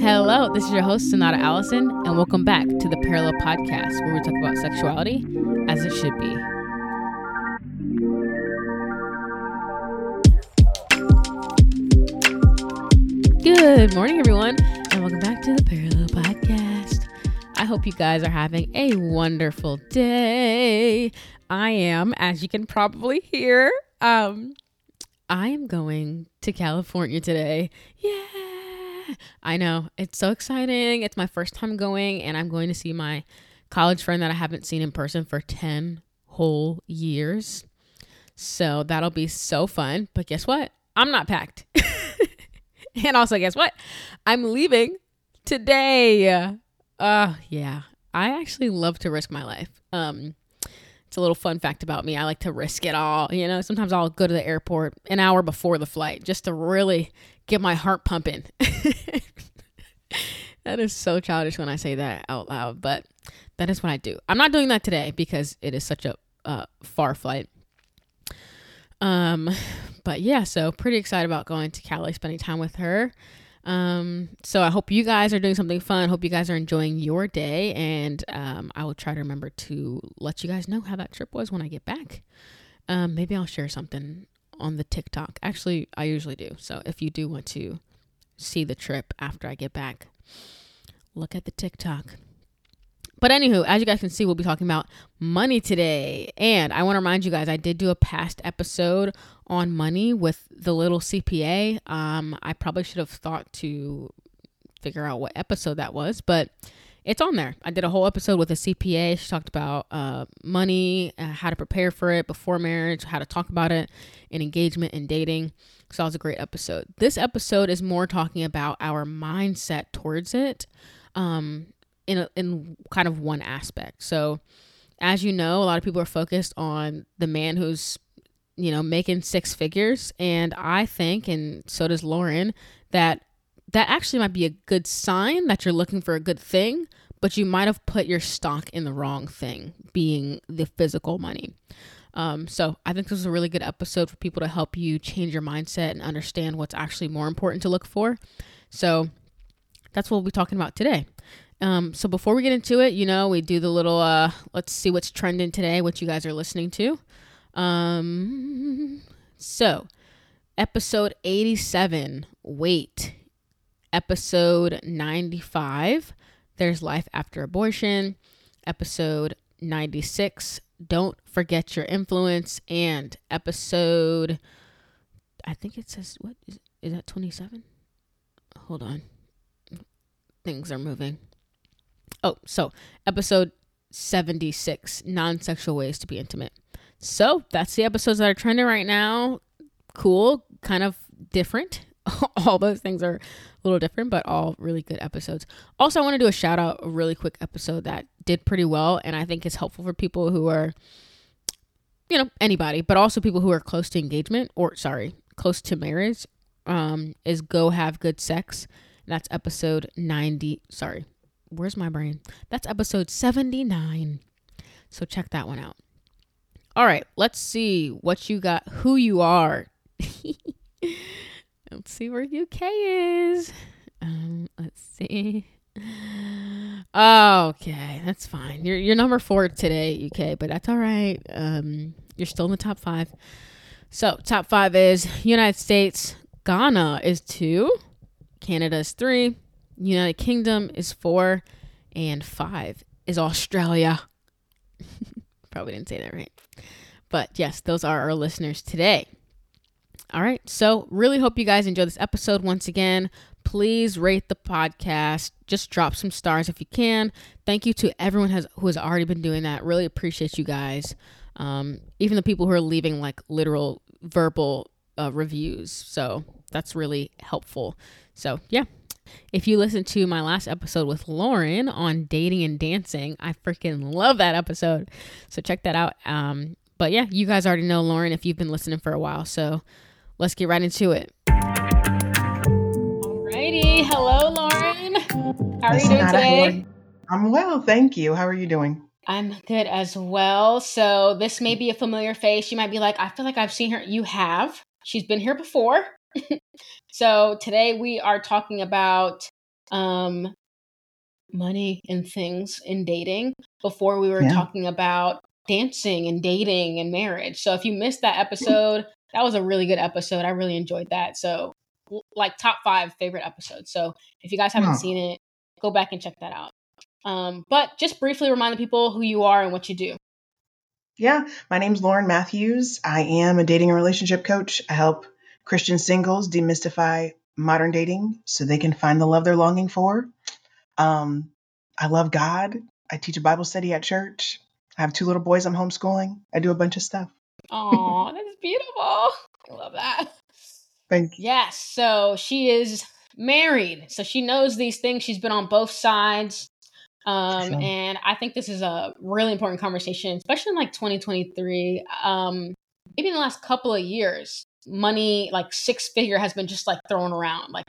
Hello, this is your host, Sonata Allison, and welcome back to the Parallel Podcast, where we talk about sexuality as it should be. Good morning, everyone, and welcome back to the Parallel Podcast. I hope you guys are having a wonderful day. I am, as you can probably hear, um, I am going to California today. Yeah. I know. It's so exciting. It's my first time going, and I'm going to see my college friend that I haven't seen in person for 10 whole years. So that'll be so fun. But guess what? I'm not packed. and also, guess what? I'm leaving today. Uh, yeah. I actually love to risk my life. Um, it's a little fun fact about me. I like to risk it all. You know, sometimes I'll go to the airport an hour before the flight just to really get my heart pumping. that is so childish when I say that out loud, but that is what I do. I'm not doing that today because it is such a uh, far flight. Um, but yeah, so pretty excited about going to Cali, spending time with her. Um, so I hope you guys are doing something fun. Hope you guys are enjoying your day, and um, I will try to remember to let you guys know how that trip was when I get back. Um, maybe I'll share something on the TikTok. Actually, I usually do. So if you do want to see the trip after I get back, look at the TikTok. But anywho, as you guys can see, we'll be talking about money today. And I want to remind you guys, I did do a past episode on money with the little CPA. Um, I probably should have thought to figure out what episode that was, but it's on there. I did a whole episode with a CPA. She talked about uh, money, uh, how to prepare for it before marriage, how to talk about it in engagement and dating. So that was a great episode. This episode is more talking about our mindset towards it. Um, in a, in kind of one aspect. So, as you know, a lot of people are focused on the man who's you know making six figures, and I think, and so does Lauren, that that actually might be a good sign that you're looking for a good thing, but you might have put your stock in the wrong thing, being the physical money. Um, so I think this is a really good episode for people to help you change your mindset and understand what's actually more important to look for. So that's what we'll be talking about today. Um, so before we get into it, you know, we do the little uh let's see what's trending today, what you guys are listening to. Um so episode 87, wait. Episode 95, there's life after abortion. Episode 96, don't forget your influence and episode I think it says what is, is that 27? Hold on. Things are moving. Oh, so episode 76 non sexual ways to be intimate. So that's the episodes that are trending right now. Cool, kind of different. all those things are a little different, but all really good episodes. Also, I want to do a shout out, a really quick episode that did pretty well, and I think is helpful for people who are, you know, anybody, but also people who are close to engagement or, sorry, close to marriage. Um, is Go Have Good Sex. That's episode 90. Sorry, where's my brain? That's episode 79. So check that one out. All right, let's see what you got, who you are. let's see where UK is. Um, let's see. Okay, that's fine. You're you're number four today, UK, but that's all right. Um, you're still in the top five. So top five is United States, Ghana is two, Canada is three, United Kingdom is four, and five is Australia. Probably didn't say that right. But yes, those are our listeners today. All right. So, really hope you guys enjoy this episode once again. Please rate the podcast. Just drop some stars if you can. Thank you to everyone has, who has already been doing that. Really appreciate you guys. Um, even the people who are leaving like literal verbal uh, reviews. So, that's really helpful. So, yeah, if you listen to my last episode with Lauren on dating and dancing, I freaking love that episode. So check that out. Um, but yeah, you guys already know Lauren if you've been listening for a while. So let's get right into it. Alrighty. Hello, Lauren. How are you doing today? I'm well, thank you. How are you doing? I'm good as well. So this may be a familiar face. You might be like, I feel like I've seen her. You have. She's been here before. so today we are talking about um, money and things in dating before we were Yeah. talking about dancing and dating and marriage. So if you missed that episode, that was a really good episode. I really enjoyed that. So like top five favorite episodes. So if you guys haven't Wow. seen it, go back and check that out. Um, but just briefly remind the people who you are and what you do. Yeah, my name's Lauren Mathues. I am a dating and relationship coach. I help Christian singles demystify modern dating so they can find the love they're longing for. Um, I love God. I teach a Bible study at church. I have two little boys I'm homeschooling. I do a bunch of stuff. Oh, that's beautiful. I love that. Thank you. Yes. So she is married. So she knows these things. She's been on both sides. Um, Sure. and I think this is a really important conversation, especially in like 2023. Um, maybe in the last couple of years, money, like six figure, has been just like thrown around. Like,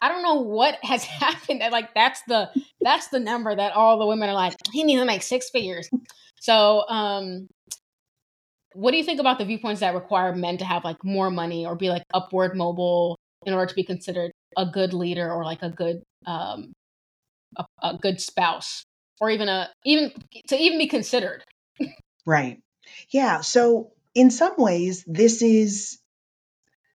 I don't know what has happened. Like, that's the that's the number that all the women are like, he needs to make six figures. So, um, what do you think about the viewpoints that require men to have like more money or be like upward mobile in order to be considered a good leader or like a good um a, a good spouse or even a even to even be considered Right. Yeah. So in some ways, this is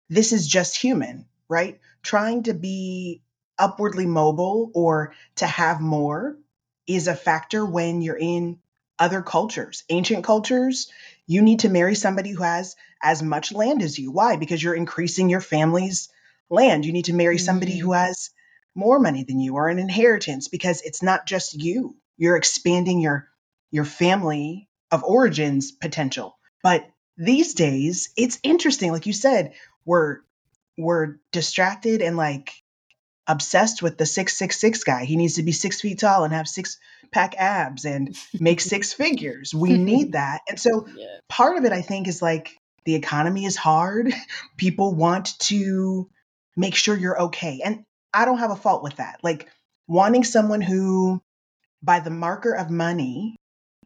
this is just human, right? Trying to be upwardly mobile or to have more is a factor when you're in other cultures. Ancient cultures, you need to marry somebody who has as much land as you. Why? Because you're increasing your family's land. You need to marry somebody who mm-hmm. has more money than you or an inheritance because it's not just you. You're expanding your your family of origins potential. But these days, it's interesting like you said, we're we're distracted and like obsessed with the 666 guy. He needs to be 6 feet tall and have six pack abs and make six figures. We need that. And so yeah part of it i think is like the economy is hard people want to make sure you're okay and i don't have a fault with that like wanting someone who by the marker of money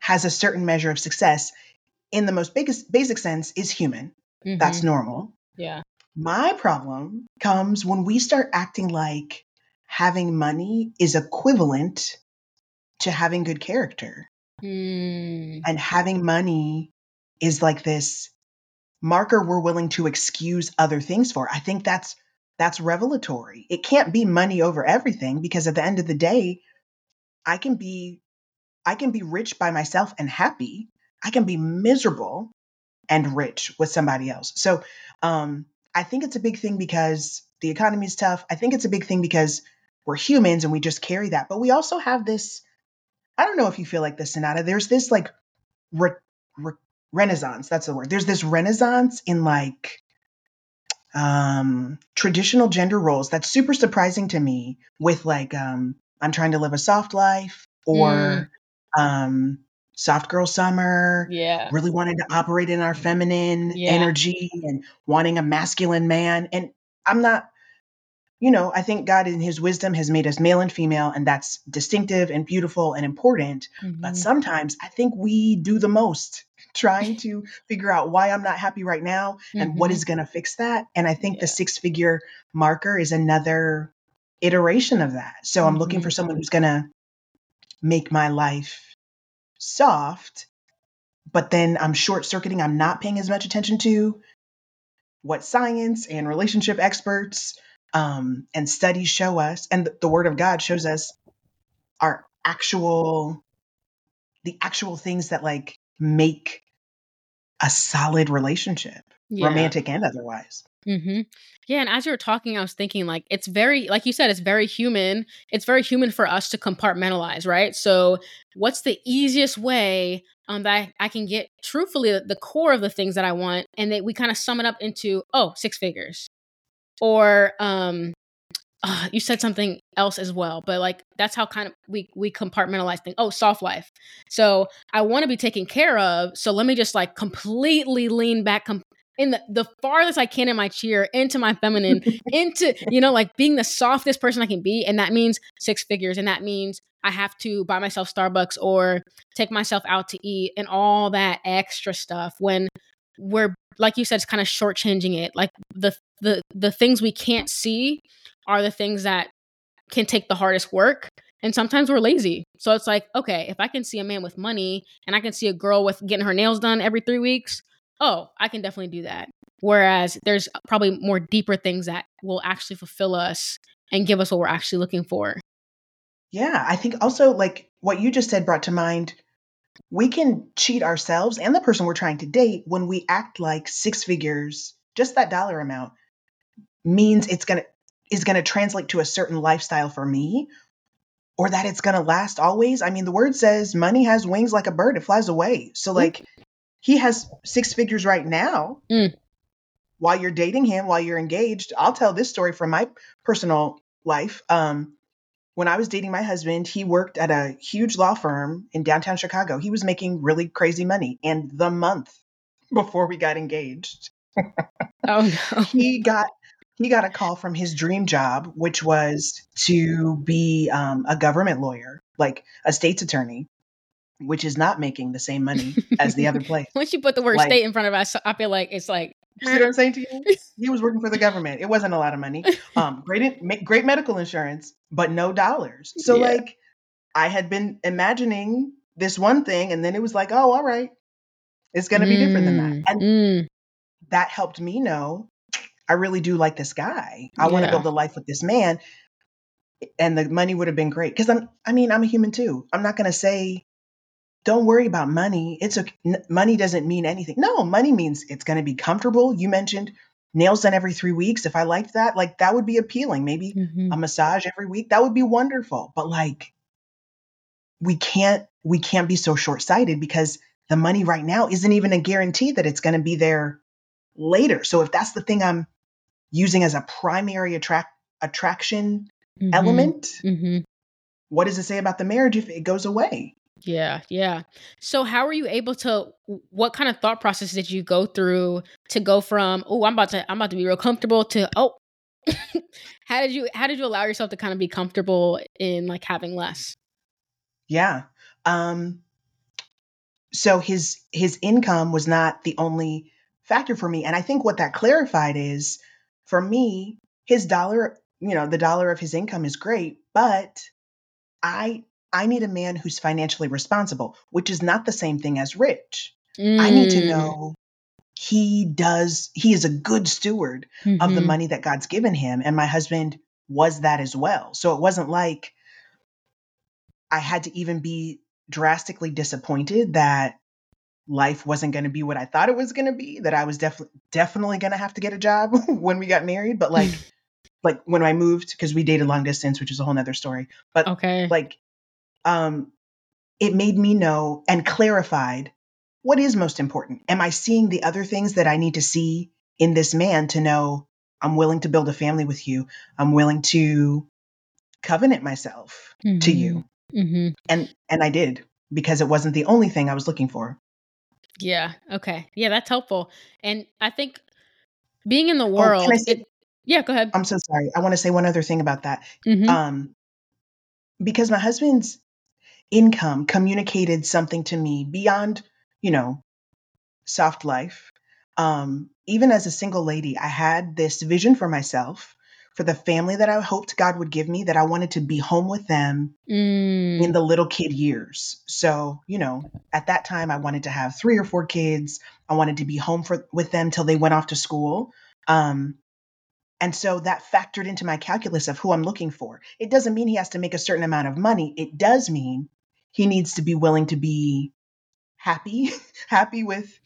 has a certain measure of success in the most biggest basic sense is human that's Mhm. normal yeah my problem comes when we start acting like having money is equivalent to having good character. Mm, and having money is like this marker we're willing to excuse other things for. I think that's that's revelatory. It can't be money over everything because at the end of the day i can be i can be rich by myself and happy. I can be miserable and rich with somebody else. So um i think it's a big thing because the economy is tough. I think it's a big thing because we're humans and we just carry that. But we also have this i don't know if you feel like this sonata there's this like re- re- renaissance that's the word. There's this renaissance in like um traditional gender roles that's super surprising to me with like um i'm trying to live a soft life or um soft girl summer yeah really wanted to operate in our feminine Yeah. energy and wanting a masculine man and i'm not you know i think god in his wisdom has made us male and female and that's distinctive and beautiful and important but Mhm. sometimes I think we do the most trying to figure out why I'm not happy right now and what Mhm. is going to fix that. And I think the six figure marker is another iteration of that. So I'm looking for someone who's going to make my life soft, but then I'm short circuiting. I'm not paying as much attention to what science and relationship experts um, and studies show us, and the, the Word of God shows us are actual the actual things that like make a solid relationship, yeah romantic and otherwise. Hmm Yeah, and as you were talking, I was thinking like it's very, like you said, it's very human. It's very human for us to compartmentalize, right? So, what's the easiest way um, that I, I can get truthfully the, the core of the things that I want, and that we kind of sum it up into oh, six figures, or um, uh, you said something else as well, but like that's how kind of we we compartmentalize things. Oh, soft life. So I want to be taken care of. So let me just like completely lean back com- in the, the farthest I can in my cheer, into my feminine, into you know like being the softest person I can be, and that means six figures, and that means I have to buy myself Starbucks or take myself out to eat and all that extra stuff. When we're like you said, it's kind of shortchanging it. Like the the the things we can't see are the things that can take the hardest work and sometimes we're lazy. So it's like, okay, if I can see a man with money and I can see a girl with getting her nails done every 3 weeks, oh, I can definitely do that. Whereas there's probably more deeper things that will actually fulfill us and give us what we're actually looking for. Yeah, I think also like what you just said brought to mind we can cheat ourselves and the person we're trying to date when we act like six figures, just that dollar amount means it's going to is going to translate to a certain lifestyle for me or that it's going to last always. I mean, the word says money has wings like a bird, it flies away. So like he has six figures right now. Mm. While you're dating him, while you're engaged, I'll tell this story from my personal life. Um, when I was dating my husband, he worked at a huge law firm in downtown Chicago. He was making really crazy money. And the month before we got engaged, oh no. he got he got a call from his dream job, which was to be um, a government lawyer, like a state's attorney, which is not making the same money as the other place. Once you put the word Like- state in front of us, I feel like it's like You see what I'm saying to you? He was working for the government. It wasn't a lot of money. Um, great, great medical insurance, but no dollars. So Yeah. like, I had been imagining this one thing, and then it was like, oh, all right, it's going to be different than that. Mm, And mm, that helped me know I really do like this guy. I want to build a life with this man. And the money would have been great because I'm. I mean, I'm a human too. I'm not going to say, don't worry about money. It's a n- money doesn't mean anything. No, money means it's going to be comfortable. You mentioned nails done every three weeks. If I liked that, like that would be appealing. Maybe mhm. a massage every week. That would be wonderful. But like, we can't we can't be so short sighted because the money right now isn't even a guarantee that it's going to be there later. So if that's the thing I'm using as a primary attract attraction Mhm, element, mhm. what does it say about the marriage if it goes away? Yeah, yeah. So how were you able to what kind of thought process did you go through to go from, oh, I'm about to I'm about to be real comfortable to oh how did you how did you allow yourself to kind of be comfortable in like having less? Yeah. Um so his his income was not the only factor for me and I think what that clarified is for me his dollar, you know, the dollar of his income is great, but I I need a man who's financially responsible, which is not the same thing as rich. I need to Mm, know he does he is a good steward of the mhm. money that God's given him. And my husband was that as well. So it wasn't like I had to even be drastically disappointed that life wasn't going to be what I thought it was going to be, that I was definitely definitely going to have to get a job when we got married. But like, like when I moved, because we dated long distance, which is a whole nother story. But Okay. like, um, it made me know and clarified what is most important. Am I seeing the other things that I need to see in this man to know I'm willing to build a family with you? I'm willing to covenant myself to you. hmm And and I did because it wasn't the only thing I was looking for. Yeah. Okay. Yeah, that's helpful. And I think being in the Oh, world, I say it, yeah, go ahead. I'm so sorry. I want to say one other thing about that. Mhm. Um because my husband's income communicated something to me beyond, you know, soft life. Um, even as a single lady, I had this vision for myself, for the family that I hoped God would give me, that I wanted to be home with them in Mm, the little kid years. So, you know, at that time I wanted to have three or four kids. I wanted to be home for with them till they went off to school. Um, and so that factored into my calculus of who I'm looking for. It doesn't mean he has to make a certain amount of money. It does mean he needs to be willing to be happy, happy with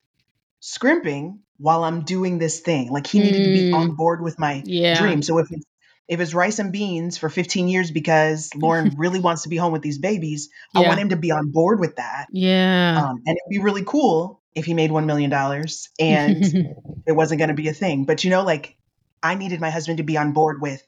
scrimping while I'm doing this thing. Like he needed to be on board with my yeah. dream. So if it's if it's rice and beans for 15 years because Lauren really wants to be home with these babies, I want him to be on board with that. Yeah. Um, and it'd be really cool if he made $1 million and it wasn't going to be a thing. But you know, like I needed my husband to be on board with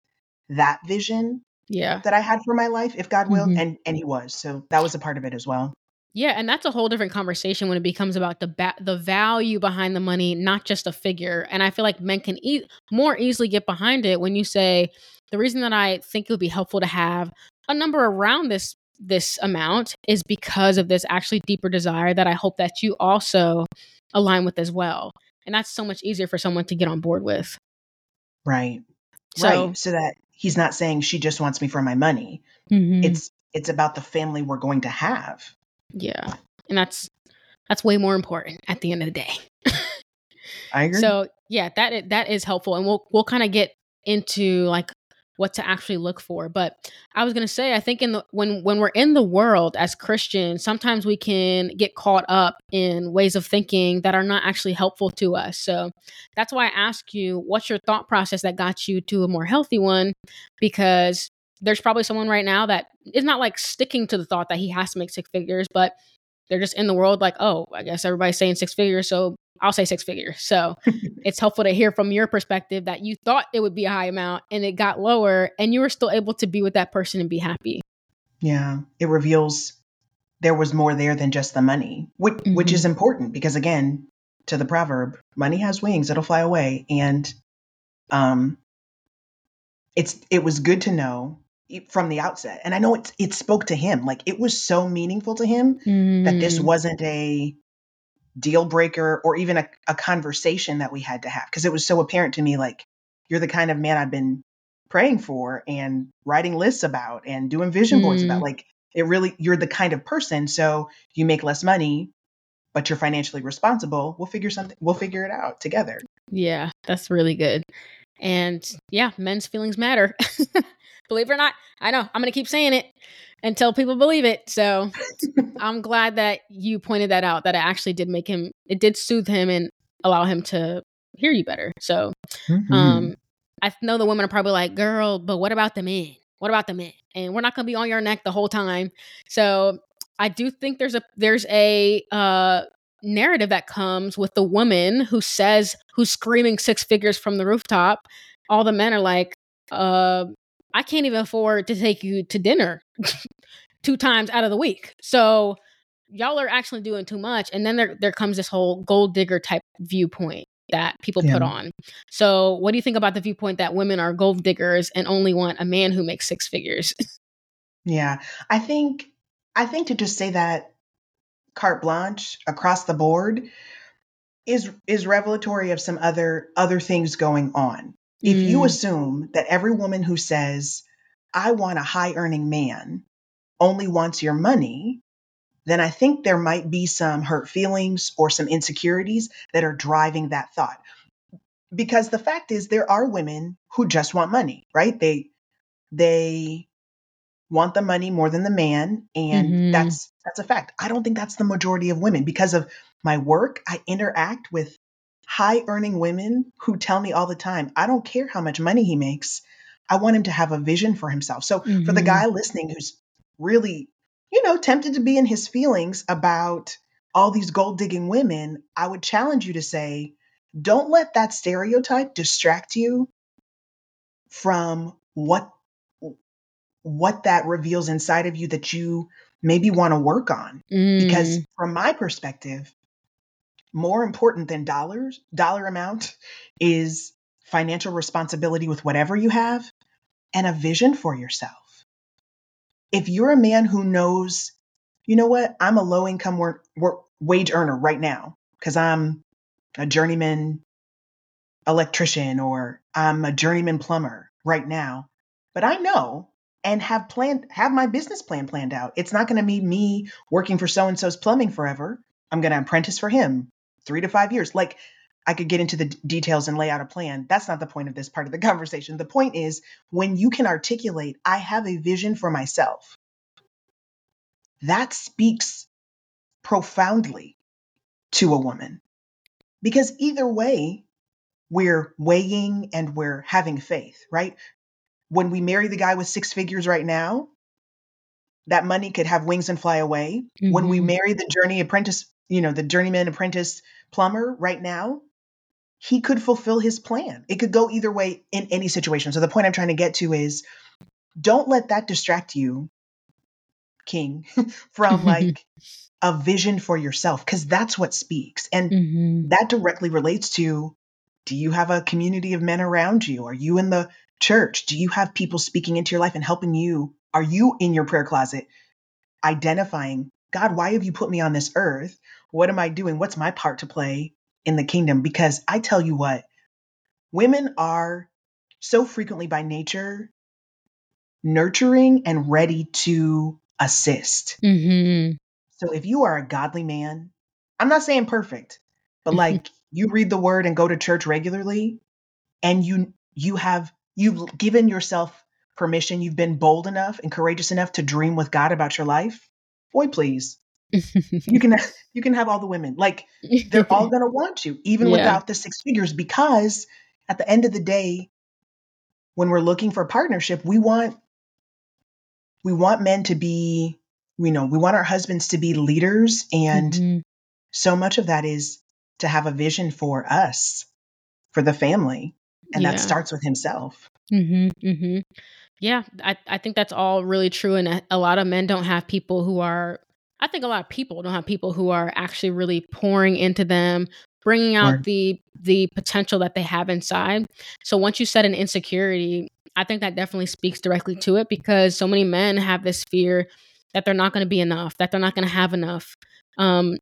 that vision yeah. that I had for my life, if God will, Mhm. and and he was. So that was a part of it as well. Yeah, and that's a whole different conversation when it becomes about the ba- the value behind the money, not just a figure. And I feel like men can e- more easily get behind it when you say the reason that I think it would be helpful to have a number around this this amount is because of this actually deeper desire that I hope that you also align with as well. And that's so much easier for someone to get on board with. Right. So right. So that he's not saying she just wants me for my money. Mhm. It's it's about the family we're going to have. yeah, and that's that's way more important at the end of the day. I agree. So yeah, that that is helpful, and we'll we'll kind of get into like what to actually look for. But I was gonna say, I think in the when when we're in the world as Christians, sometimes we can get caught up in ways of thinking that are not actually helpful to us. So that's why I ask you, what's your thought process that got you to a more healthy one? Because there's probably someone right now that is not like sticking to the thought that he has to make six figures, but they're just in the world like, oh, I guess everybody's saying six figures, so I'll say six figures. So it's helpful to hear from your perspective that you thought it would be a high amount and it got lower and you were still able to be with that person and be happy. yeah, it reveals there was more there than just the money, which, which Mhm. is important because again, to the proverb, money has wings, it'll fly away. And um it's it was good to know from the outset. And I know it it spoke to him. Like it was so meaningful to him that Mm-hmm. this wasn't a deal breaker or even a, a conversation that we had to have because it was so apparent to me like you're the kind of man I've been praying for and writing lists about and doing vision boards about Mm. like it really you're the kind of person so you make less money but you're financially responsible we'll figure something we'll figure it out together Yeah, that's really good. And yeah, men's feelings matter. believe it or not, I know I'm going to keep saying it until people believe it. So I'm glad that you pointed that out, that it actually did make him, it did soothe him and allow him to hear you better. So Mm-hmm. Um, I know the women are probably like, girl, but what about the men? What about the men? And we're not gonna be on your neck the whole time. So I do think there's a there's a uh narrative that comes with the woman who says who's screaming six figures from the rooftop. All the men are like, uh, I can't even afford to take you to dinner two times out of the week. So y'all are actually doing too much. And then there there comes this whole gold digger type viewpoint that people put on. So what do you think about the viewpoint that women are gold diggers and only want a man who makes six figures? Yeah, I think I think to just say that carte blanche across the board is is revelatory of some other other things going on. If you Mm. assume that every woman who says I want a high earning man only wants your money, then I think there might be some hurt feelings or some insecurities that are driving that thought. Because the fact is there are women who just want money, right? They they want the money more than the man and Mhm. that's that's a fact i don't think that's the majority of women because of my work i interact with high earning women who tell me all the time i don't care how much money he makes i want him to have a vision for himself so for the Mhm. guy listening who's really you know tempted to be in his feelings about all these gold digging women i would challenge you to say don't let that stereotype distract you from what what that reveals inside of you that you maybe want to work on because Mm. from my perspective more important than dollars dollar amount is financial responsibility with whatever you have and a vision for yourself. If you're a man who knows you know what? I'm a low income work, work, wage earner right now because i'm a journeyman electrician or i'm a journeyman plumber right now but i know and have planned have my business plan planned out. It's not going to be me working for so and so's plumbing forever. I'm going to apprentice for him three to five years. Like i could get into the d- details and lay out a plan. That's not the point of this part of the conversation. The point is when you can articulate i have a vision for myself that speaks profoundly to a woman. Because either way we're weighing and we're having faith right? When we marry the guy with six figures right now, that money could have wings and fly away. When we Mhm. marry the journey apprentice, you know, the journeyman apprentice plumber right now, he could fulfill his plan. It could go either way in any situation. So the point I'm trying to get to is don't let that distract you, King, from like a vision for yourself, because that's what speaks. And Mhm. that directly relates to do you have a community of men around you? Are you in the church? Do you have people speaking into your life and helping you? Are you in your prayer closet identifying, God, why have you put me on this earth? What am I doing? What's my part to play in the kingdom? Because I tell you what, women are so frequently by nature nurturing and ready to assist. Mm-hmm. So if you are a godly man, I'm not saying perfect, but like you read the word and go to church regularly and you you have you've given yourself permission, you've been bold enough and courageous enough to dream with God about your life, boy please. You can you can have all the women. Like they're all going to want you even Yeah. without the six figures because at the end of the day when we're looking for a partnership, we want we want men to be you know, we want our husbands to be leaders and Mhm. so much of that is to have a vision for us, for the family, and Yeah. that starts with himself. hmm hmm Yeah, I, I think that's all really true. And a, a lot of men don't have people who are, I think a lot of people don't have people who are actually really pouring into them, bringing out Word. the the potential that they have inside. So once you set an insecurity, I think that definitely speaks directly to it because so many men have this fear that they're not going to be enough, that they're not going to have enough. Um,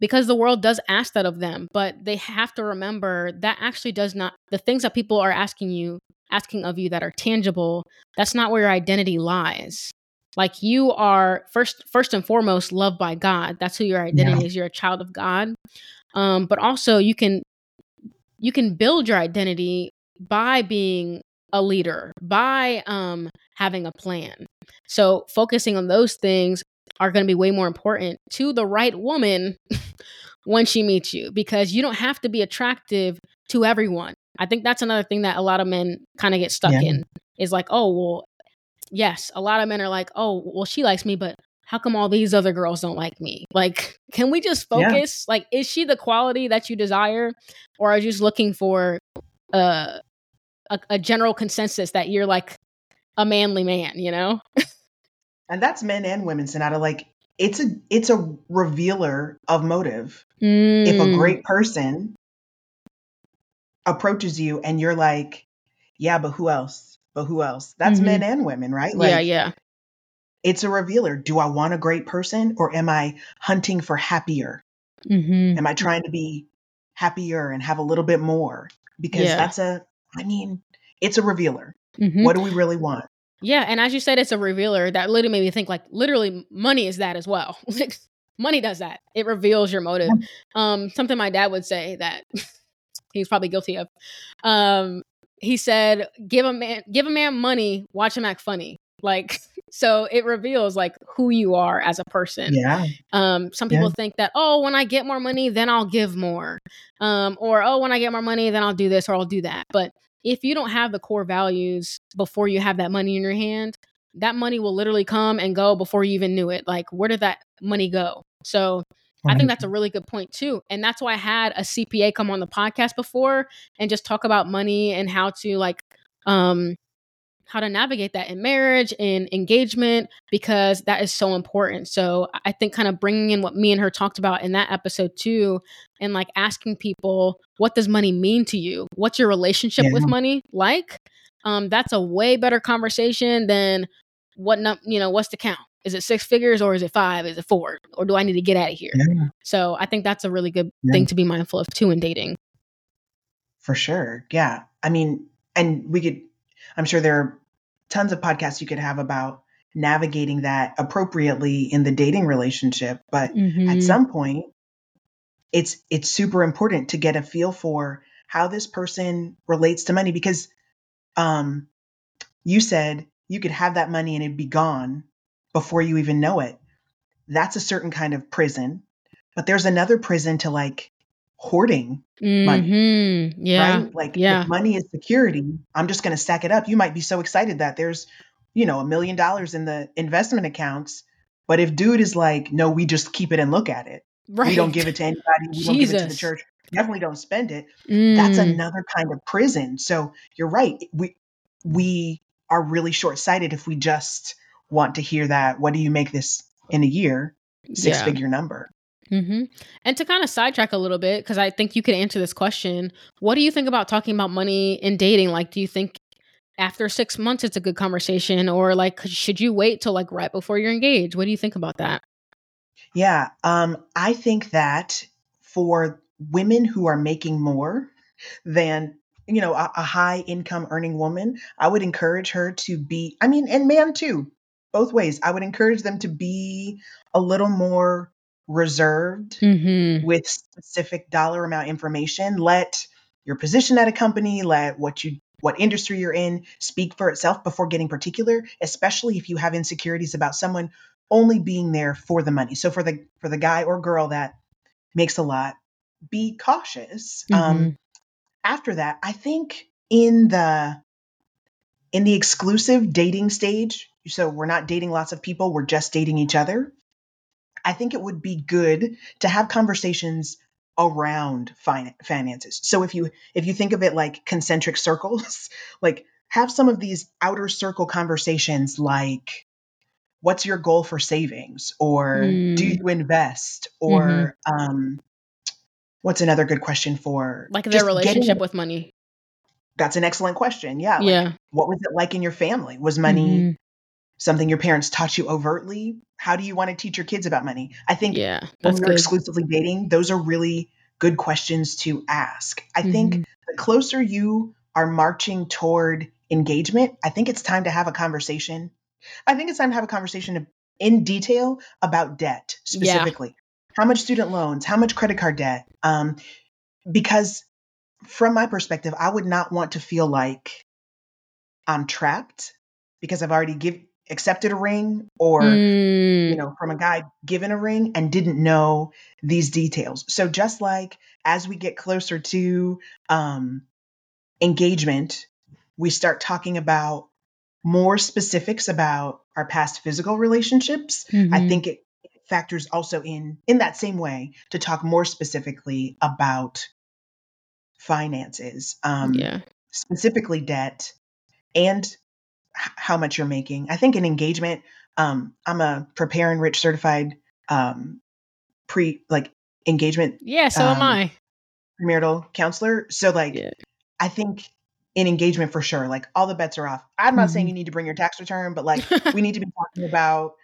because the world does ask that of them, but they have to remember that actually does not, the things that people are asking you asking of you that are tangible that's not where your identity lies like you are first first and foremost loved by god. That's who your identity is. You're a child of god. Um but also you can you can build your identity by being a leader by um having a plan. So focusing on those things are going to be way more important to the right woman when she meets you because you don't have to be attractive to everyone. I think that's another thing that a lot of men kind of get stuck Yeah. in is like, oh, well, yes, a lot of men are like, oh, well, she likes me, but how come all these other girls don't like me? Like, can we just Yeah. focus? Like, is she the quality that you desire, or are you just looking for uh, a, a general consensus that you're like a manly man? You know? And that's men and women, Sonata. Like it's a it's a revealer of motive. If Mm, a great person approaches you and you're like, yeah, but who else? But who else? That's Mhm. men and women, right? Like yeah, yeah, it's a revealer. Do I want a great person or am I hunting for happier? mm-hmm. Am I trying to be happier and have a little bit more? Because Yeah. that's a I mean, it's a revealer. Mm-hmm. What do we really want? Yeah, and as you said, it's a revealer that literally made me think like literally money is that as well. Like, money does that. It reveals your motive. Um, something my dad would say that he's probably guilty of. Um, he said, "Give a man, give a man money, watch him act funny." Like, so it reveals like who you are as a person. Yeah. Um, some Yeah. people think that, oh, when I get more money, then I'll give more. Um, or, oh, when I get more money, then I'll do this or I'll do that. But if you don't have the core values before you have that money in your hand, that money will literally come and go before you even knew it. Like, where did that money go? So I think that's a really good point too. And that's why I had a CPA come on the podcast before and just talk about money and how to like um how to navigate that in marriage and engagement because that is so important. So I think kind of bringing in what me and her talked about in that episode too and like asking people what does money mean to you? What's your relationship Yeah. with money like? Um that's a way better conversation than what num- you know, what's the count? Is it six figures or is it five? Is it four? Or do I need to get out of here? Yeah, So I think that's a really good Yeah. thing to be mindful of too in dating. for sure. Yeah. I mean, and we could, I'm sure there are tons of podcasts you could have about navigating that appropriately in the dating relationship. But Mm-hmm. at some point, it's it's super important to get a feel for how this person relates to money because um you said you could have that money and it'd be gone before you even know it. That's a certain kind of prison. But there's another prison to like hoarding Mm-hmm. Yeah. right? Like yeah. if money is security, I'm just going to stack it up. You might be so excited that there's, you know, a million dollars in the investment accounts, but if dude is like, no, we just keep it and look at it. Right. We don't give it to anybody. We don't give it to the church. Definitely don't spend it. That's Mm. another kind of prison. So you're right. We we are really short sighted if we just want to hear that. What do you make this in a year? Six Yeah. figure number. hmm And to kind of sidetrack a little bit, because I think you could answer this question. What do you think about talking about money in dating? Like, do you think after six months it's a good conversation, or like should you wait till like right before you're engaged? What do you think about that? Yeah, um, I think that for women who are making more than you know, a, a high income earning woman, I would encourage her to be, I mean, and man too, both ways. I would encourage them to be a little more reserved Mm-hmm. with specific dollar amount information. Let your position at a company, let what you what industry you're in speak for itself before getting particular, especially if you have insecurities about someone only being there for the money. So for the for the guy or girl that makes a lot, be cautious. Um, Mhm. after that, I think in the in the exclusive dating stage, so we're not dating lots of people, we're just dating each other. I think it would be good to have conversations around fin- finances. So if you if you think of it like concentric circles, like have some of these outer circle conversations like what's your goal for savings or do Mm. you invest or um what's another good question for Like their just getting- relationship with money. that's an excellent question. Yeah. like, yeah. what was it like in your family? Was money Mhm. Something your parents taught you overtly? How do you want to teach your kids about money? I think Yeah. when you're good. exclusively dating, those are really good questions to ask. I think Mhm. the closer you are marching toward engagement, I think it's time to have a conversation. I think it's time to have a conversation in detail about debt Yeah. specifically. How much student loans, how much credit card debt? Um, because from my perspective, I would not want to feel like I'm trapped because I've already give accepted a ring or Mm. you know, from a guy given a ring and didn't know these details. So just like as we get closer to um, engagement, we start talking about more specifics about our past physical relationships. I Mhm. think it factors also in in that same way to talk more specifically about finances, um, yeah. specifically debt and how much you're making. I think in engagement, um, I'm a Prepare/Enrich certified um, pre like engagement Yeah. So am um, I. premarital counselor. So like Yeah. I think in engagement for sure, like all the bets are off. I'm not saying Mhm. you need to bring your tax return, but like we need to be talking about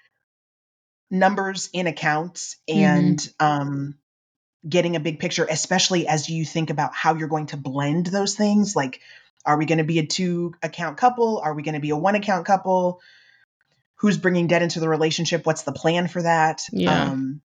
numbers in accounts Mm-hmm. and um, getting a big picture, especially as you think about how you're going to blend those things. Like, are we going to be a two account couple? Are we going to be a one account couple? Who's bringing debt into the relationship? What's the plan for that? Yeah. Um,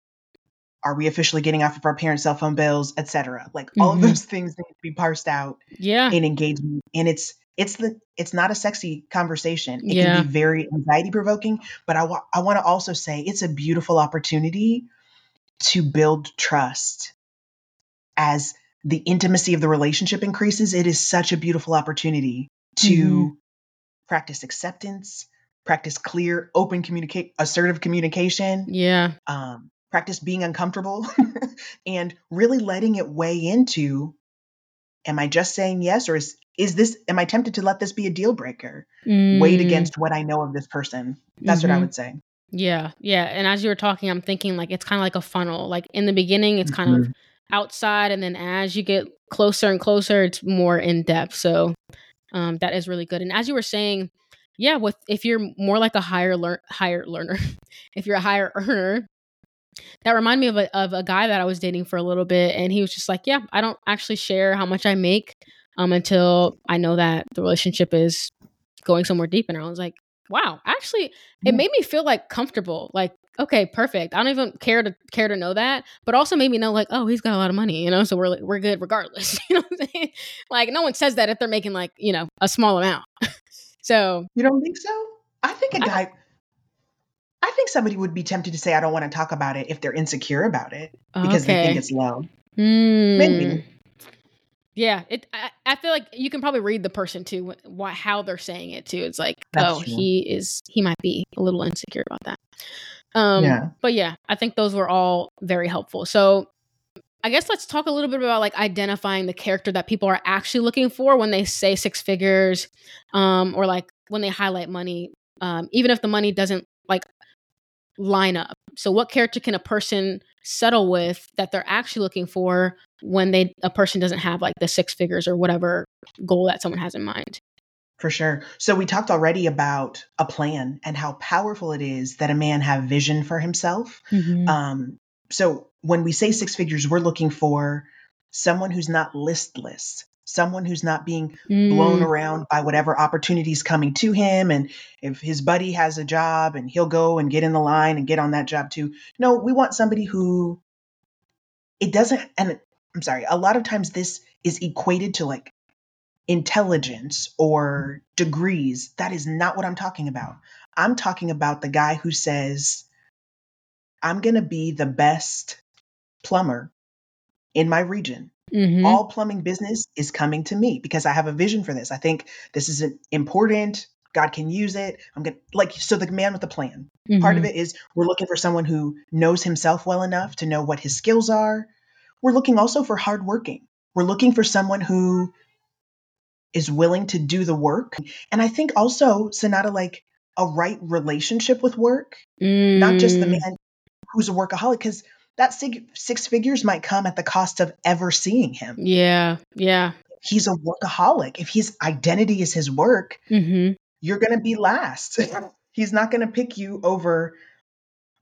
are we officially getting off of our parents' cell phone bills, etc.? Like all of Mhm. those things need to be parsed out yeah. in engagement and it's it's the it's not a sexy conversation it Yeah. can be very anxiety provoking but i, wa- I want to also say it's a beautiful opportunity to build trust as the intimacy of the relationship increases it is such a beautiful opportunity to Mhm. practice acceptance practice clear open communicate assertive communication Yeah. um, practice being uncomfortable and really letting it weigh into am i just saying yes or is is this am i tempted to let this be a deal breaker weighed Mm. against what i know of this person that's what i Mhm. would say Yeah, yeah. And as you were talking, I'm thinking like it's kind of like a funnel. Like in the beginning, it's kind of outside, and then as you get closer and closer, it's more in depth. So um, that is really good. And as you were saying, yeah, with if you're more like a higher learn higher learner, if you're a higher earner, that reminded me of a of a guy that I was dating for a little bit, and he was just like, yeah, I don't actually share how much I make um until I know that the relationship is going somewhere deep. And I was like, wow, actually, it made me feel like comfortable. Like, okay, perfect. I don't even care to care to know that, but also made me know like, oh, he's got a lot of money, you know, so we're like, we're good regardless. you know what I'm saying? Like, no one says that if they're making like you know a small amount. so you don't think so i think a guy i think somebody would be tempted to say i don't want to talk about it if they're insecure about it because they think it's low Hmm. Maybe. Yeah, it. I, I feel like you can probably read the person too, wh- how they're saying it too. It's like, That's oh, true. he is. He might be a little insecure about that. Um, Yeah. But yeah, I think those were all very helpful. So I guess let's talk a little bit about like identifying the character that people are actually looking for when they say six figures, um, or like when they highlight money, um, even if the money doesn't like line up. So what character can a person settle with that they're actually looking for when they a person doesn't have like the six figures or whatever goal that someone has in mind? For sure. So we talked already about a plan and how powerful it is that a man have vision for himself. Um, so when we say six figures, we're looking for someone who's not listless, someone who's not being blown Mm, around by whatever opportunities coming to him and if his buddy has a job and he'll go and get in the line and get on that job too no we want somebody who it doesn't and i'm sorry a lot of times this is equated to like intelligence or degrees that is not what i'm talking about i'm talking about the guy who says i'm going to be the best plumber in my region mm-hmm. all plumbing business is coming to me because I have a vision for this. I think this is important. God can use it. I'm going to like, so the man with the plan. Part of Mm-hmm. it is we're looking for someone who knows himself well enough to know what his skills are. We're looking also for hardworking. We're looking for someone who is willing to do the work. And I think also, Sonata, like a right relationship with work, not just the Mm, man who's a workaholic, because that six, six figures might come at the cost of ever seeing him. yeah. Yeah. he's a workaholic. If his identity is his work, Mm-hmm. you're going to be last. he's not going to pick you over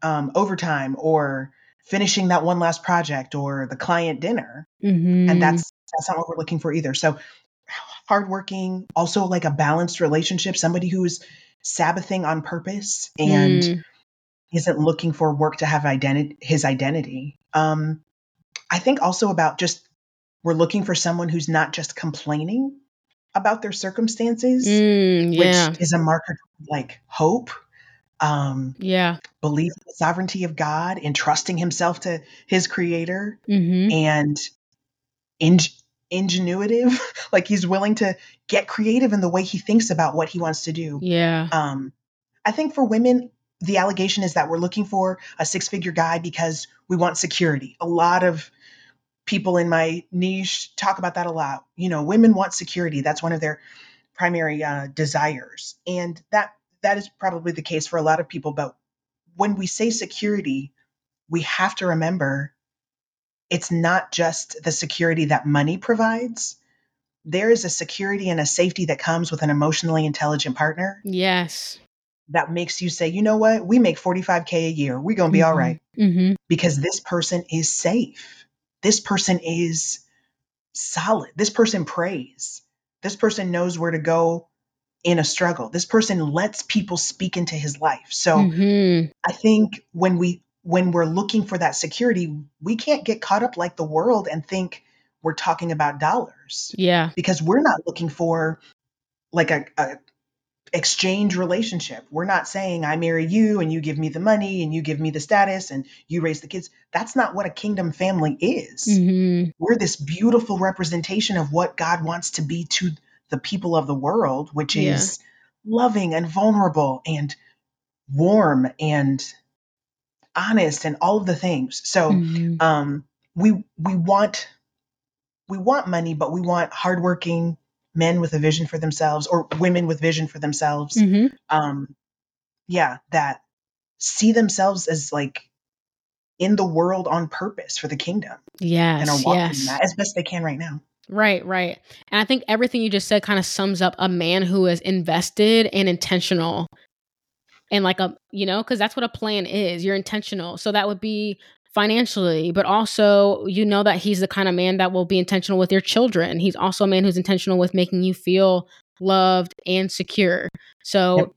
um, overtime or finishing that one last project or the client dinner. And Mm-hmm. that's that's not what we're looking for either. So hardworking, also like a balanced relationship, somebody who's Sabbathing on purpose and Mm, isn't looking for work to have identity his identity. Um, I think also about just we're looking for someone who's not just complaining about their circumstances, mm, which is a marker like hope, um, Yeah. belief in the sovereignty of God, entrusting himself to his creator, Mm-hmm. and in, ingenuitive. like he's willing to get creative in the way he thinks about what he wants to do. Yeah. Um, I think for women, the allegation is that we're looking for a six figure guy because we want security. A lot of people in my niche talk about that a lot. You know, women want security. That's one of their primary uh, desires, and that that is probably the case for a lot of people. But when we say security, we have to remember it's not just the security that money provides. There is a security and a safety that comes with an emotionally intelligent partner Yes. that makes you say, you know what, we make 45K a year. We're going to be all Mm-hmm. right Mm-hmm. because this person is safe. This person is solid. This person prays. This person knows where to go in a struggle. This person lets people speak into his life. So Mm-hmm. I think when we when we're looking for that security, we can't get caught up like the world and think we're talking about dollars Yeah. because we're not looking for like a, a exchange relationship. We're not saying I marry you and you give me the money and you give me the status and you raise the kids. That's not what a kingdom family is. Mm-hmm. We're this beautiful representation of what God wants to be to the people of the world, which Yeah. is loving and vulnerable and warm and honest and all of the things. So Mm-hmm. um, we we want we want money, but we want hardworking men with a vision for themselves or women with vision for themselves. Mm-hmm. Um, yeah, that see themselves as like in the world on purpose for the kingdom and are Yes. walking Yes. that as best they can right now. Right, right. And I think everything you just said kind of sums up a man who is invested and intentional. And like a, you know, because that's what a plan is. You're intentional. So that would be financially, but also you know that he's the kind of man that will be intentional with your children. He's also a man who's intentional with making you feel loved and secure. So Yep.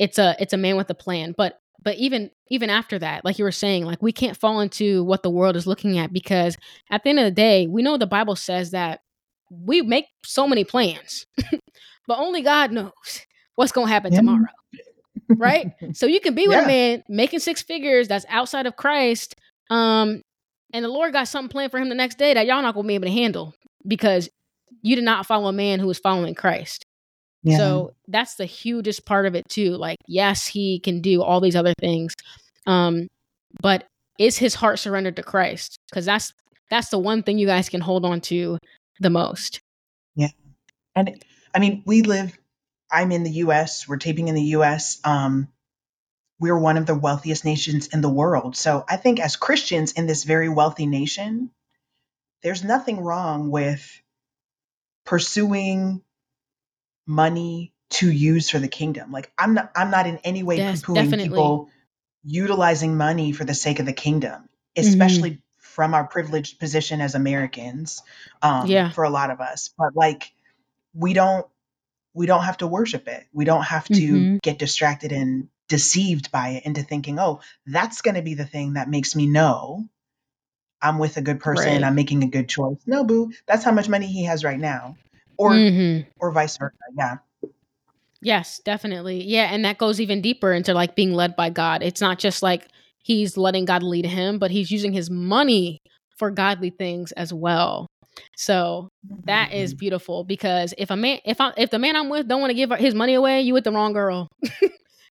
it's a it's a man with a plan. But but even even after that, like you were saying, like we can't fall into what the world is looking at because at the end of the day, we know the Bible says that we make so many plans, but only God knows what's going to happen Yeah. tomorrow, right? so you can be with Yeah. a man making six figures that's outside of Christ, um, and the Lord got something planned for him the next day that y'all not to be able to handle because you did not follow a man who was following Christ. Yeah. So that's the hugest part of it too. Like, yes, he can do all these other things, um, but is his heart surrendered to Christ? Because that's that's the one thing you guys can hold on to the most. Yeah. And I mean, we live. I'm in the U.S. We're taping in the U.S. Um, we're one of the wealthiest nations in the world. So I think as Christians in this very wealthy nation, there's nothing wrong with pursuing money to use for the kingdom. Like I'm not I'm not in any way Yes, poo-pooing definitely. people utilizing money for the sake of the kingdom, Mm-hmm. especially from our privileged position as Americans um, Yeah. for a lot of us. But like, we don't we don't have to worship it. We don't have to Mhm. get distracted and deceived by it into thinking, oh, that's going to be the thing that makes me know I'm with a good person. Right. I'm making a good choice. No, boo, that's how much money he has right now, or Mhm. or vice versa. Yeah, Yes, definitely. Yeah, and that goes even deeper into like being led by God. It's not just like he's letting God lead him, but he's using his money for godly things as well. So that is Mm-hmm. beautiful because if a man, if I, if the man I'm with don't want to give his money away, you with the wrong girl.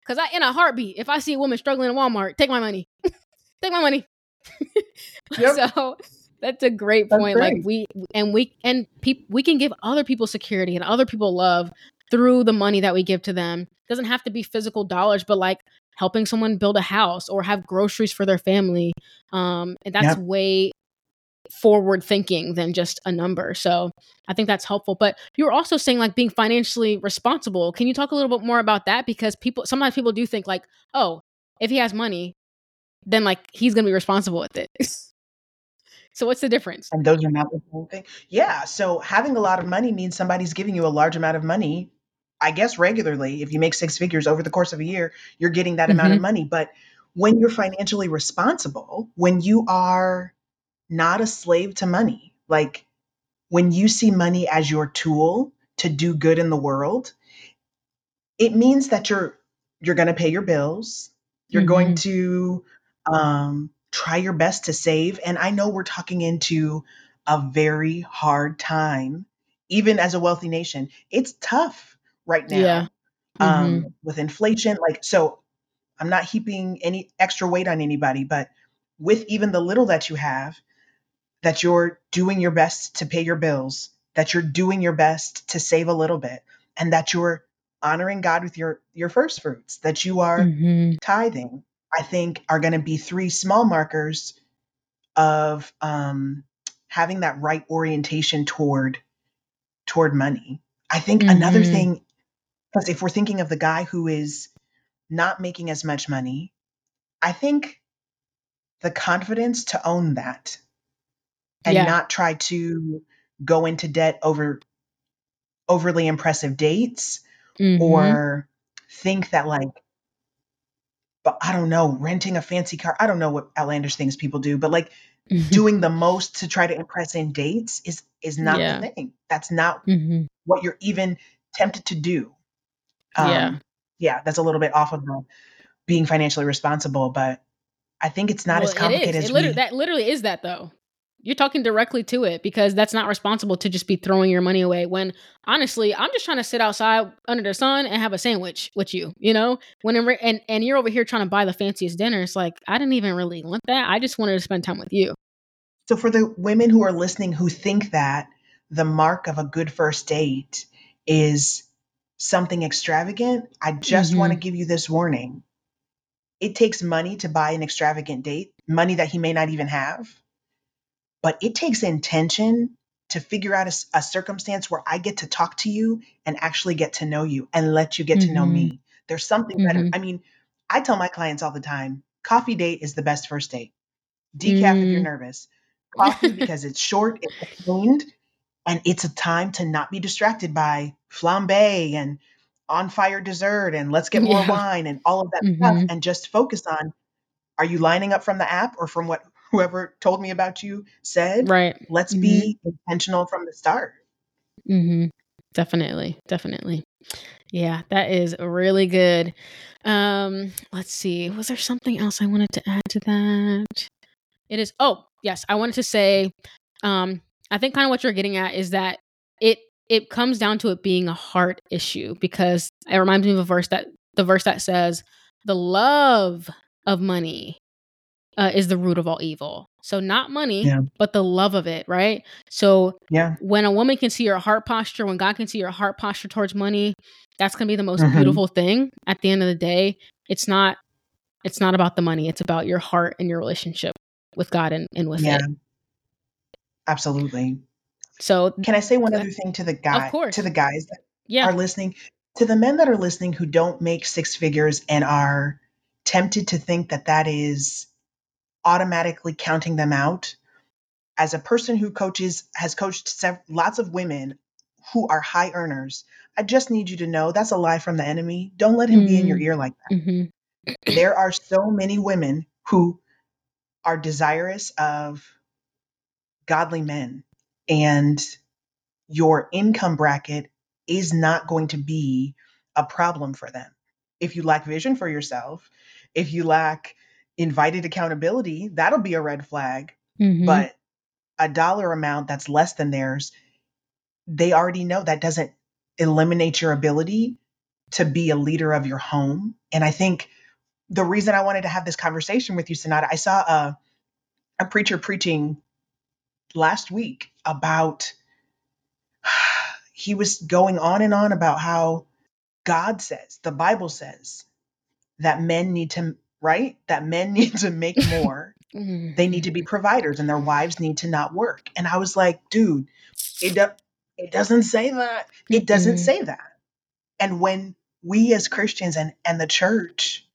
Because I, in a heartbeat, if I see a woman struggling in Walmart, take my money, take my money. Yep. So that's a great point. Like we and we and peop, we can give other people security and other people love through the money that we give to them. doesn't have to be physical dollars, but like helping someone build a house or have groceries for their family. Um, and that's Yep. way forward thinking than just a number. So I think that's helpful. But you were also saying like being financially responsible. Can you talk a little bit more about that? Because people sometimes people do think like, oh, if he has money, then like he's gonna be responsible with it. so what's the difference? and those are not the same thing. Yeah, so having a lot of money means somebody's giving you a large amount of money. I guess regularly, if you make six figures over the course of a year, you're getting that amount of mm-hmm. money. But when you're financially responsible, when you are not a slave to money, like when you see money as your tool to do good in the world, it means that you're you're going to pay your bills. You're going to um, try your best to save. And i know we're talking into a very hard time even as a wealthy nation. It's tough right now Yeah. um, with inflation. Like so i'm not heaping any extra weight on anybody but with even the little that you have that you're doing your best to pay your bills that you're doing your best to save a little bit and that you're honoring god with your your first fruits that you are Mhm. tithing i think are going to be three small markers of um, having that right orientation toward toward money i think another Mhm. thing because if we're thinking of the guy who is not making as much money i think the confidence to own that and Yeah. not try to go into debt over overly impressive dates Mhm. or think that like but I don't know, renting a fancy car. I don't know what outlandish things people do, but like doing the most to try to impress in dates is is not Yeah. the thing. That's not Mhm. what you're even tempted to do. Yeah. Um yeah, that's a little bit off of the being financially responsible, but I think it's not Well, as complicated it is. as It literally we that literally is that though. You're talking directly to it because that's not responsible to just be throwing your money away. When honestly, I'm just trying to sit outside under the sun and have a sandwich with you. You know, when re- and and you're over here trying to buy the fanciest dinner. It's like I didn't even really want that. I just wanted to spend time with you. So for the women who are listening who think that the mark of a good first date is something extravagant, I just mm-hmm. want to give you this warning. It takes money to buy an extravagant date, money that he may not even have, but it takes intention to figure out a, s- a circumstance where I get to talk to you and actually get to know you and let you get to know me. There's something better. Mhm. I mean, I tell my clients all the time, coffee date is the best first date. Decaf if you're Mm. nervous. Coffee because it's short, it's contained, and it's a time to not be distracted by flambe and on fire dessert and let's get more Yeah. wine and all of that stuff Mhm. and just focus on are you lining up from the app or from what whoever told me about you said? Right. Let's Mhm. be intentional from the start. Mm-hmm. Definitely. Definitely. Yeah, that is really good. Um, let's see. Was there something else I wanted to add to that? It is oh, yes, I wanted to say um I think kind of what you're getting at is that it it comes down to it being a heart issue because it reminds me of a verse that the verse that says the love of money uh, is the root of all evil. So not money, Yeah. but the love of it, right? So Yeah. when a woman can see your heart posture, when God can see your heart posture towards money, that's going to be the most Mhm. beautiful thing. At the end of the day, it's not it's not about the money. It's about your heart and your relationship with God and, and with Yeah. it. Absolutely. So Can I say one other thing to the guy course. to the guys that yeah, are listening? To the men that are listening who don't make six figures and are tempted to think that that is automatically counting them out as a person who coaches has coached sev- lots of women who are high earners, I just need you to know that's a lie from the enemy. Don't let him be in your Mm. ear like that. hmm There are so many women who are desirous of godly men, and your income bracket is not going to be a problem for them. If you lack vision for yourself, if you lack invited accountability, that'll be a red flag. hmm But a dollar amount that's less than theirs, they already know that doesn't eliminate your ability to be a leader of your home. And I think the reason I wanted to have this conversation with you, Sonata, I saw a, a preacher preaching last week about he was going on and on about how God says, the Bible says that men need to, right? That men need to make more. hmm They need to be providers and their wives need to not work. And I was like, dude, it, do- it doesn't say that. It doesn't Mm-mm. say that. And when we as Christians and, and the church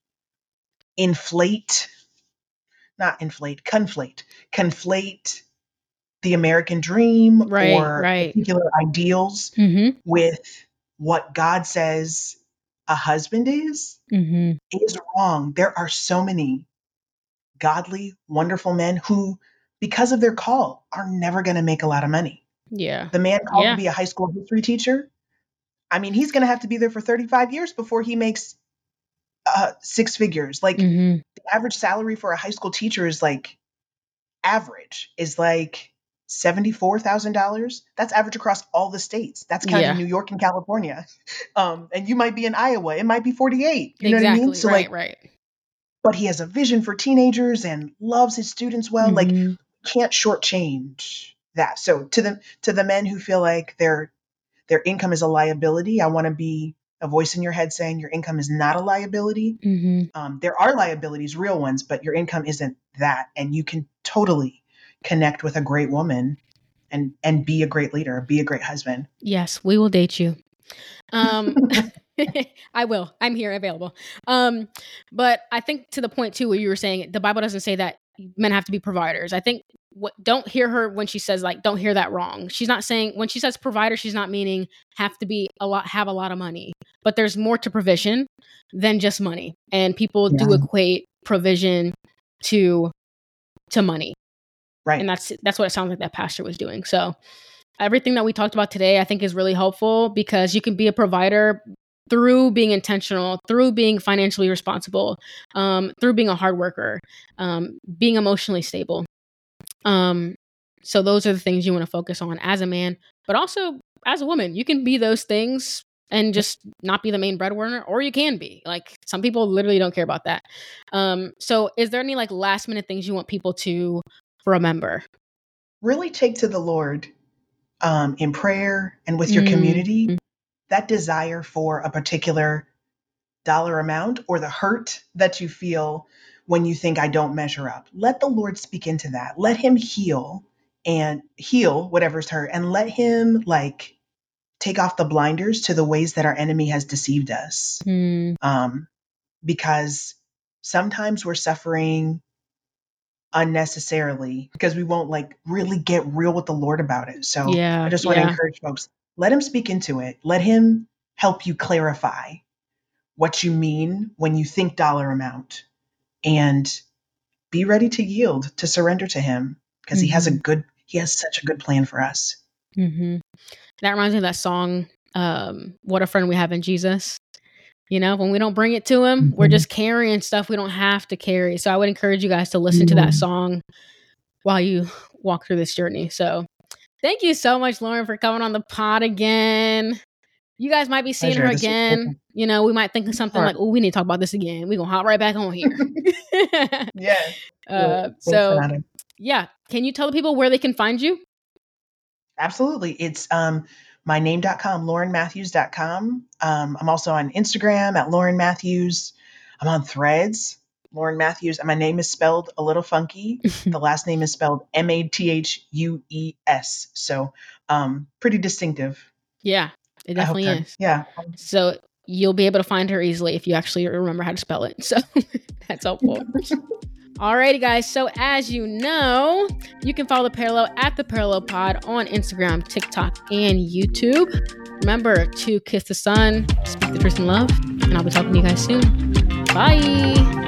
inflate, not inflate, conflate, conflate the American dream Right, or right. particular ideals hmm with what God says a husband is, hmm is wrong. There are so many godly, wonderful men who, because of their call, are never going to make a lot of money. Yeah. The man called Yeah. to be a high school history teacher, I mean, he's going to have to be there for 35 years before he makes uh, six figures. Like, hmm the average salary for a high school teacher is like average is like $74,000. That's average across all the states. That's counting Yeah. New York and California. Um, and you might be in Iowa. It might be 48. You know what I mean? So right. like, right. but he has a vision for teenagers and loves his students well. Like Mhm. can't shortchange that. So to the to the men who feel like their their income is a liability, I want to be a voice in your head saying your income is not a liability. Mhm. Um, there are liabilities, real ones, but your income isn't that, and you can totally connect with a great woman and and be a great leader, be a great husband. Yes, we will date you. Um, I will. I'm here, available. Um, but I think to the point too, where you were saying the Bible doesn't say that men have to be providers. I think what don't hear her when she says like don't hear that wrong. She's not saying when she says provider, she's not meaning have to be a lot, have a lot of money. But there's more to provision than just money, and people do equate provision to to money Right. and that's that's what it sounds like that pastor was doing. So everything that we talked about today i think is really helpful because you can be a provider through being intentional through being financially responsible um, through being a hard worker um, being emotionally stable. Um, so those are the things you want to focus on as a man but also as a woman. You can be those things and just not be the main breadwinner or you can be. Like some people literally don't care about that. Um, so is there any like last minute things you want people to remember really take to the Lord um, in prayer and with your Mm. community that desire for a particular dollar amount or the hurt that you feel when you think I don't measure up. Let the Lord speak into that. Let Him heal and heal whatever's hurt and let Him like take off the blinders to the ways that our enemy has deceived us. Hmm. Um, because sometimes we're suffering unnecessarily because we won't like really get real with the Lord about it. So yeah I just want to yeah encourage folks let him speak into it. Let him help you clarify what you mean when you think dollar amount and be ready to yield, to surrender to him because he has a good, he has such a good plan for us. Mm-hmm. that reminds me of that song um, what a friend we have in jesus you know when we don't bring it to him we're Mhm. just carrying stuff we don't have to carry so i would encourage you guys to listen to that Mhm. song while you walk through this journey so thank you so much lauren for coming on the pod again you guys might be seeing Pleasure. her again awesome. you know we might think of something like oh we need to talk about this again we're gonna hop right back on here Yeah. uh, so yeah can you tell the people where they can find you Absolutely. It's um, myname.com, laurenmathues.com. Um, I'm also on Instagram at Lauren Mathues. I'm on threads, Lauren Mathues. And my name is spelled a little funky. the last name is spelled M A T H U E S. So um, pretty distinctive. yeah it definitely is Yeah. So you'll be able to find her easily if you actually remember how to spell it. So that's helpful. Alrighty, guys. So as you know, you can follow the Parallel at the Parallel Pod on Instagram, TikTok, and YouTube. Remember to kiss the Son, speak the truth in love, and I'll be talking to you guys soon. Bye.